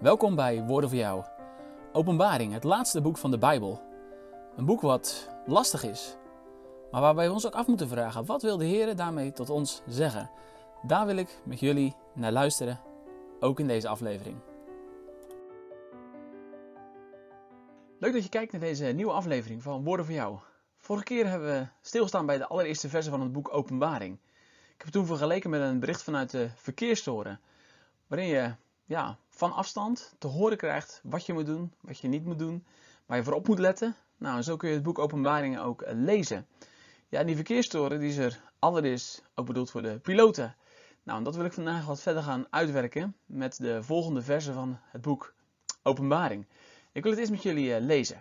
Welkom bij Woorden voor jou. Openbaring, het laatste boek van de Bijbel. Een boek wat lastig is, maar waarbij we ons ook af moeten vragen: wat wil de Heer daarmee tot ons zeggen? Daar wil ik met jullie naar luisteren, ook in deze aflevering. Leuk dat je kijkt naar deze nieuwe aflevering van Woorden voor jou. Vorige keer hebben we stilgestaan bij de allereerste versen van het boek Openbaring. Ik heb het toen vergeleken met een bericht vanuit de verkeerstoren, waarin je ja, van afstand te horen krijgt wat je moet doen, wat je niet moet doen, waar je voorop moet letten. Nou, zo kun je het boek Openbaringen ook eh, lezen. Ja, die verkeerstoren die is er allereerst ook bedoeld voor de piloten. Nou, en dat wil ik vandaag wat verder gaan uitwerken met de volgende versen van het boek Openbaring. Ik wil het eerst met jullie eh, lezen.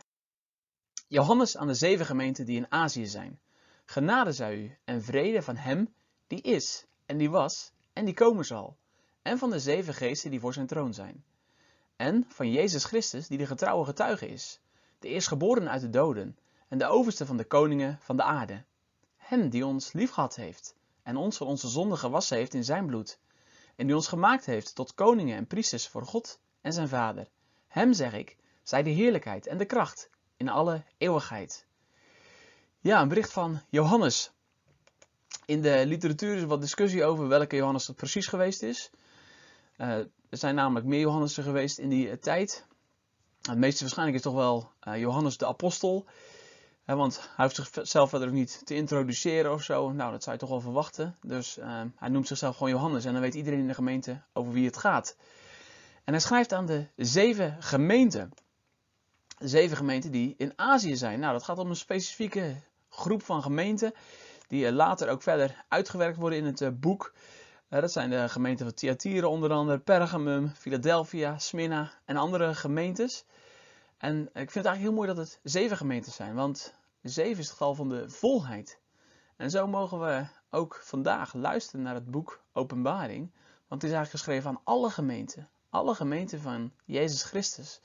Johannes aan de zeven gemeenten die in Azië zijn. Genade zij u en vrede van hem die is en die was en die komen zal en van de zeven geesten die voor zijn troon zijn. En van Jezus Christus, die de getrouwe getuige is, de eerstgeboren uit de doden en de overste van de koningen van de aarde. Hem die ons liefgehad heeft en ons van onze zonden gewassen heeft in zijn bloed, en die ons gemaakt heeft tot koningen en priesters voor God en zijn Vader. Hem zeg ik, zij de heerlijkheid en de kracht in alle eeuwigheid. Ja, een bericht van Johannes. In de literatuur is wat discussie over welke Johannes het precies geweest is. Uh, er zijn namelijk meer Johannessen geweest in die uh, tijd. Het meeste waarschijnlijk is toch wel uh, Johannes de Apostel. want hij hoeft zichzelf verder ook niet te introduceren of zo. Nou, dat zou je toch wel verwachten. Dus hij noemt zichzelf gewoon Johannes. En dan weet iedereen in de gemeente over wie het gaat. En hij schrijft aan de zeven gemeenten. De zeven gemeenten die in Azië zijn. Nou, dat gaat om een specifieke groep van gemeenten. Die later ook verder uitgewerkt worden in het boek dat zijn de gemeenten van Thyatira onder andere, Pergamum, Philadelphia, Smyrna en andere gemeentes. En ik vind het eigenlijk heel mooi dat het zeven gemeentes zijn, want zeven is het getal van de volheid. En zo mogen we ook vandaag luisteren naar het boek Openbaring, want het is eigenlijk geschreven aan alle gemeenten. Alle gemeenten van Jezus Christus.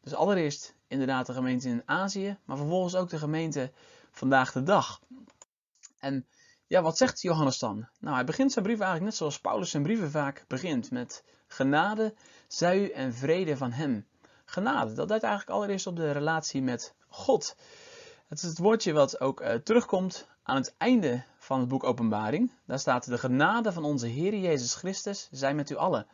Dus allereerst inderdaad de gemeente in Azië, maar vervolgens ook de gemeente vandaag de dag. En ja, wat zegt Johannes dan? Nou, hij begint zijn brief eigenlijk net zoals Paulus zijn brieven vaak begint. Met genade, zij u en vrede van hem. Genade, dat duidt eigenlijk allereerst op de relatie met God. Het is het woordje wat ook uh, terugkomt aan het einde van het boek Openbaring. Daar staat de genade van onze Heer Jezus Christus zij met u allen.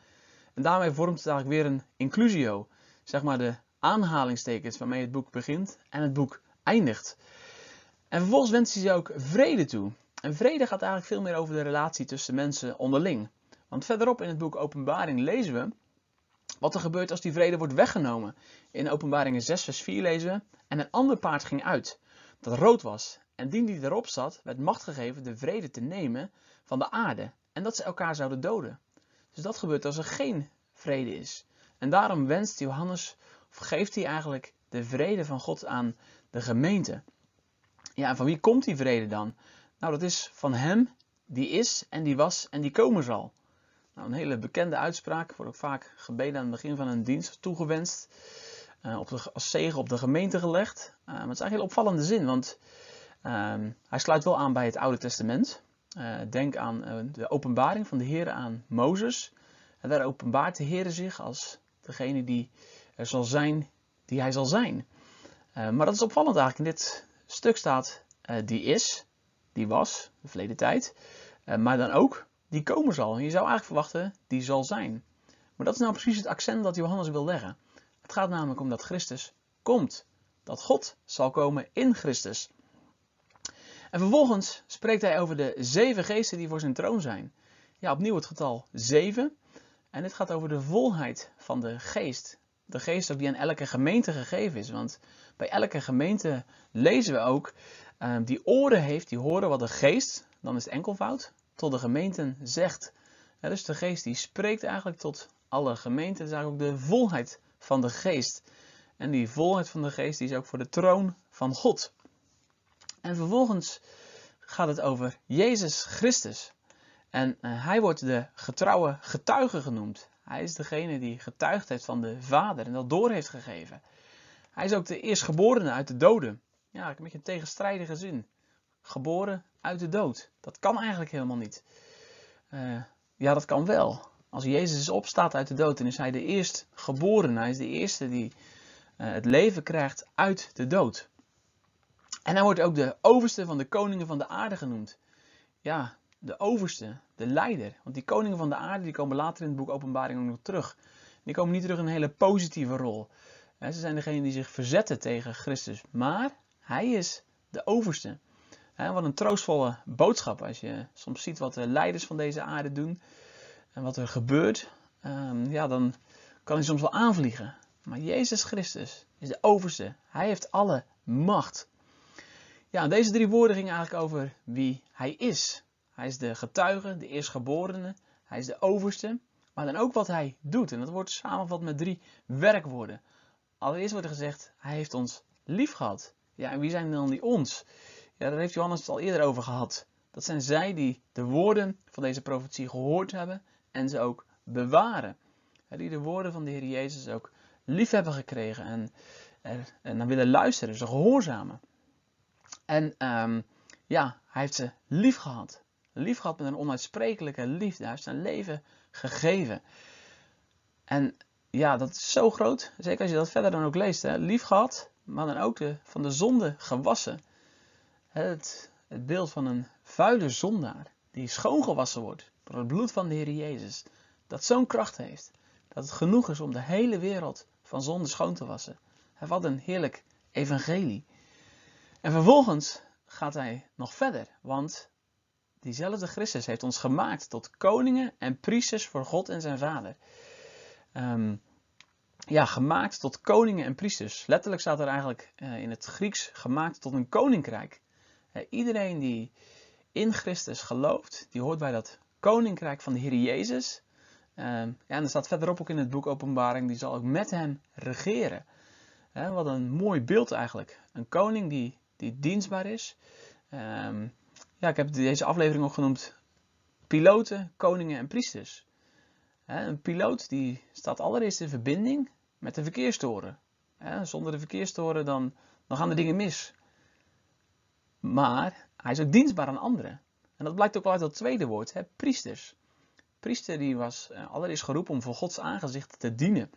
En daarmee vormt het eigenlijk weer een inclusio. Zeg maar de aanhalingstekens waarmee het boek begint en het boek eindigt. En vervolgens wenst hij ze ook vrede toe. En vrede gaat eigenlijk veel meer over de relatie tussen mensen onderling. Want verderop in het boek Openbaring lezen we wat er gebeurt als die vrede wordt weggenomen. In Openbaringen 6 vers 4 lezen we, en een ander paard ging uit, dat rood was. En die die erop zat, werd macht gegeven de vrede te nemen van de aarde. En dat ze elkaar zouden doden. Dus dat gebeurt als er geen vrede is. En daarom wenst Johannes, of geeft hij eigenlijk de vrede van God aan de gemeente. Ja, en van wie komt die vrede dan? Nou, dat is van hem die is en die was en die komen zal. Nou, een hele bekende uitspraak, wordt ook vaak gebeden aan het begin van een dienst toegewenst. Uh, op de, als zegen op de gemeente gelegd. Uh, maar het is eigenlijk een opvallende zin, want uh, hij sluit wel aan bij het Oude Testament. Uh, denk aan de openbaring van de Heer aan Mozes. En daar openbaart de Heer zich als degene die er zal zijn, die hij zal zijn. maar dat is opvallend eigenlijk. In dit stuk staat die is die was, de verleden tijd. Uh, maar dan ook, die komen zal. je zou eigenlijk verwachten, die zal zijn. Maar dat is nou precies het accent dat Johannes wil leggen. Het gaat namelijk om dat Christus komt. Dat God zal komen in Christus. En vervolgens spreekt hij over de zeven geesten die voor zijn troon zijn. Ja, opnieuw het getal zeven. En dit gaat over de volheid van de geest. De geest die aan elke gemeente gegeven is. Want bij elke gemeente lezen we ook die oren heeft, die horen wat de geest, dan is het enkelvoud, tot de gemeenten zegt. dus de geest die spreekt eigenlijk tot alle gemeenten. Dat is eigenlijk ook de volheid van de geest. En die volheid van de geest die is ook voor de troon van God. En vervolgens gaat het over Jezus Christus. En uh, hij wordt de getrouwe getuige genoemd. Hij is degene die getuigd heeft van de Vader en dat door heeft gegeven. Hij is ook de eerstgeborene uit de doden. Ja, een beetje een tegenstrijdige zin. Geboren uit de dood. Dat kan eigenlijk helemaal niet. Uh, ja, dat kan wel. Als Jezus opstaat uit de dood, dan is hij de eerstgeborene. Hij is de eerste die uh, het leven krijgt uit de dood. En hij wordt ook de overste van de koningen van de aarde genoemd. Ja, de overste, de leider. Want die koningen van de aarde die komen later in het boek Openbaring ook nog terug. Die komen niet terug in een hele positieve rol. Ze zijn degene die zich verzetten tegen Christus. Maar hij is de overste. Wat een troostvolle boodschap als je soms ziet wat de leiders van deze aarde doen en wat er gebeurt. Ehm, ja, dan kan hij soms wel aanvliegen. Maar Jezus Christus is de overste. Hij heeft alle macht. Ja, deze drie woorden gingen eigenlijk over wie hij is. Hij is de getuige, de eerstgeborene. Hij is de overste. Maar dan ook wat hij doet. En dat wordt samengevat met drie werkwoorden. Allereerst wordt er gezegd, hij heeft ons lief gehad. Ja, en wie zijn dan die ons? Ja, daar heeft Johannes het al eerder over gehad. Dat zijn zij die de woorden van deze profetie gehoord hebben en ze ook bewaren. Die de woorden van de Heer Jezus ook lief hebben gekregen en, er, en dan willen luisteren, ze gehoorzamen. En um, ja, hij heeft ze lief gehad. Lief gehad met een onuitsprekelijke liefde. Hij heeft zijn leven gegeven. En ja, dat is zo groot. Zeker als je dat verder dan ook leest. Hè. Lief gehad, maar dan ook de, van de zonde gewassen. Het, het beeld van een vuile zondaar die schoongewassen wordt door het bloed van de Heer Jezus. Dat zo'n kracht heeft. Dat het genoeg is om de hele wereld van zonde schoon te wassen. Wat een heerlijk evangelie. En vervolgens gaat hij nog verder, want diezelfde Christus heeft ons gemaakt tot koningen en priesters voor God en zijn Vader. Um, ja, gemaakt tot koningen en priesters. Letterlijk staat er eigenlijk uh, in het Grieks gemaakt tot een koninkrijk. Uh, iedereen die in Christus gelooft, die hoort bij dat koninkrijk van de Heer Jezus. Uh, ja, en er staat verderop ook in het boek Openbaring, die zal ook met hem regeren. wat een mooi beeld eigenlijk. Een koning die, die dienstbaar is. Um, ja, ik heb deze aflevering ook genoemd piloten, koningen en priesters. Een piloot die staat allereerst in verbinding met de verkeerstoren. Zonder de verkeerstoren dan, dan gaan de dingen mis. Maar hij is ook dienstbaar aan anderen. En dat blijkt ook wel uit dat tweede woord, hè, priesters. Priester die was eh, allereerst geroepen om voor Gods aangezicht te dienen.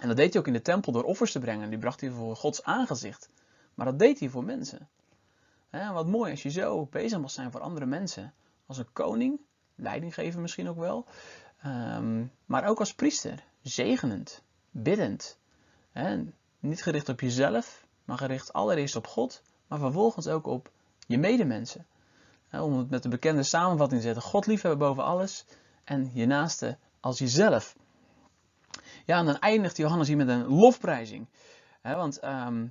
En dat deed hij ook in de tempel door offers te brengen. Die bracht hij voor Gods aangezicht. Maar dat deed hij voor mensen. En wat mooi als je zo bezig mag zijn voor andere mensen. Als een koning, leiding geven misschien ook wel. Ehm, maar ook als priester, zegenend, biddend. Niet gericht op jezelf, maar gericht allereerst op God, maar vervolgens ook op je medemensen. Om het met de bekende samenvatting te zetten: God liefhebben boven alles en je naaste als jezelf. Ja, en dan eindigt Johannes hier met een lofprijzing. want ehm,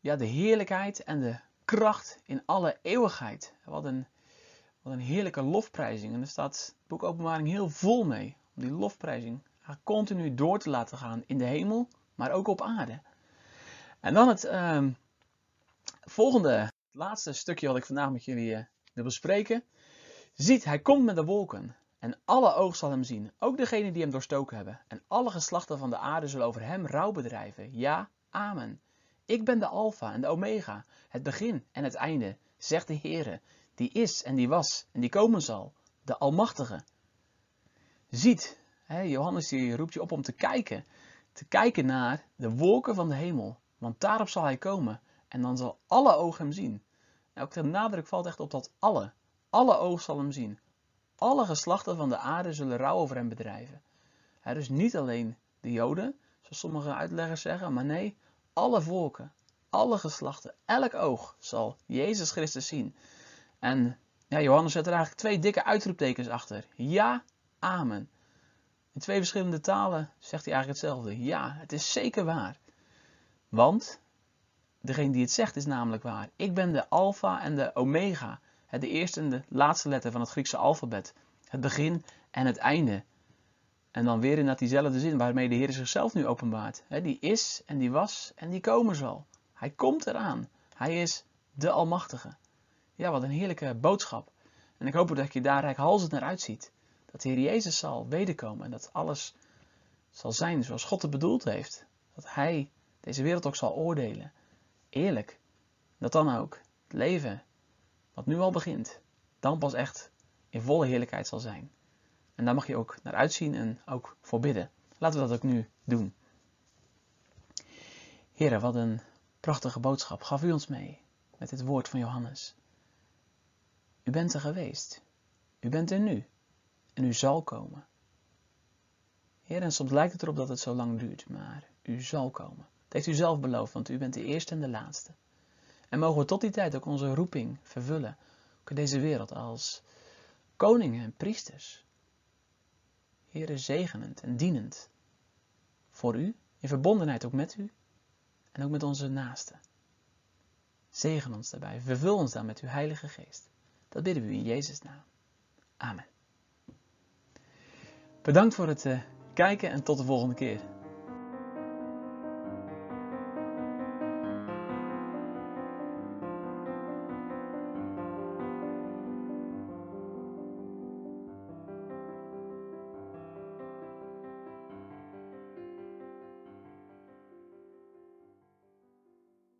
ja, de heerlijkheid en de kracht in alle eeuwigheid. Wat een, wat een heerlijke lofprijzing. En er staat het boek Openbaring heel vol mee. Om die lofprijzing continu door te laten gaan in de hemel, maar ook op aarde. En dan het uh, volgende, laatste stukje wat ik vandaag met jullie uh, wil bespreken. Ziet, hij komt met de wolken. En alle ogen zal hem zien, ook degenen die hem doorstoken hebben. En alle geslachten van de aarde zullen over hem rouw bedrijven. Ja, amen. Ik ben de Alpha en de Omega, het begin en het einde, zegt de Heere, die is en die was en die komen zal, de Almachtige. Ziet, hè, Johannes die roept je op om te kijken, te kijken naar de wolken van de hemel, want daarop zal hij komen en dan zal alle ogen hem zien. En ook de nadruk valt echt op dat alle, alle ogen zal hem zien. Alle geslachten van de aarde zullen rouw over hem bedrijven. Hè, dus niet alleen de Joden, zoals sommige uitleggers zeggen, maar nee, alle volken, alle geslachten, elk oog zal Jezus Christus zien. En ja, Johannes zet er eigenlijk twee dikke uitroeptekens achter. Ja, amen. In twee verschillende talen zegt hij eigenlijk hetzelfde. Ja, het is zeker waar. Want degene die het zegt is namelijk waar. Ik ben de alfa en de omega. De eerste en de laatste letter van het Griekse alfabet. Het begin en het einde. En dan weer in diezelfde zin waarmee de Heer zichzelf nu openbaart. die is en die was en die komen zal. Hij komt eraan. Hij is de Almachtige. Ja, wat een heerlijke boodschap. En ik hoop dat je daar rijkhalsend naar uitziet. Dat de Heer Jezus zal wederkomen en dat alles zal zijn zoals God het bedoeld heeft. Dat Hij deze wereld ook zal oordelen. Eerlijk. Dat dan ook het leven, wat nu al begint, dan pas echt in volle heerlijkheid zal zijn. En daar mag je ook naar uitzien en ook voor bidden. Laten we dat ook nu doen. Heren, wat een prachtige boodschap gaf u ons mee met het woord van Johannes. U bent er geweest. U bent er nu. En u zal komen. Heer, en soms lijkt het erop dat het zo lang duurt, maar u zal komen. Dat heeft u zelf beloofd, want u bent de eerste en de laatste. En mogen we tot die tijd ook onze roeping vervullen, ook in deze wereld, als koningen en priesters. Heere, zegenend en dienend voor u, in verbondenheid ook met u en ook met onze naasten. Zegen ons daarbij, vervul ons dan met uw Heilige Geest. Dat bidden we in Jezus' naam. Amen. Bedankt voor het uh, kijken en tot de volgende keer.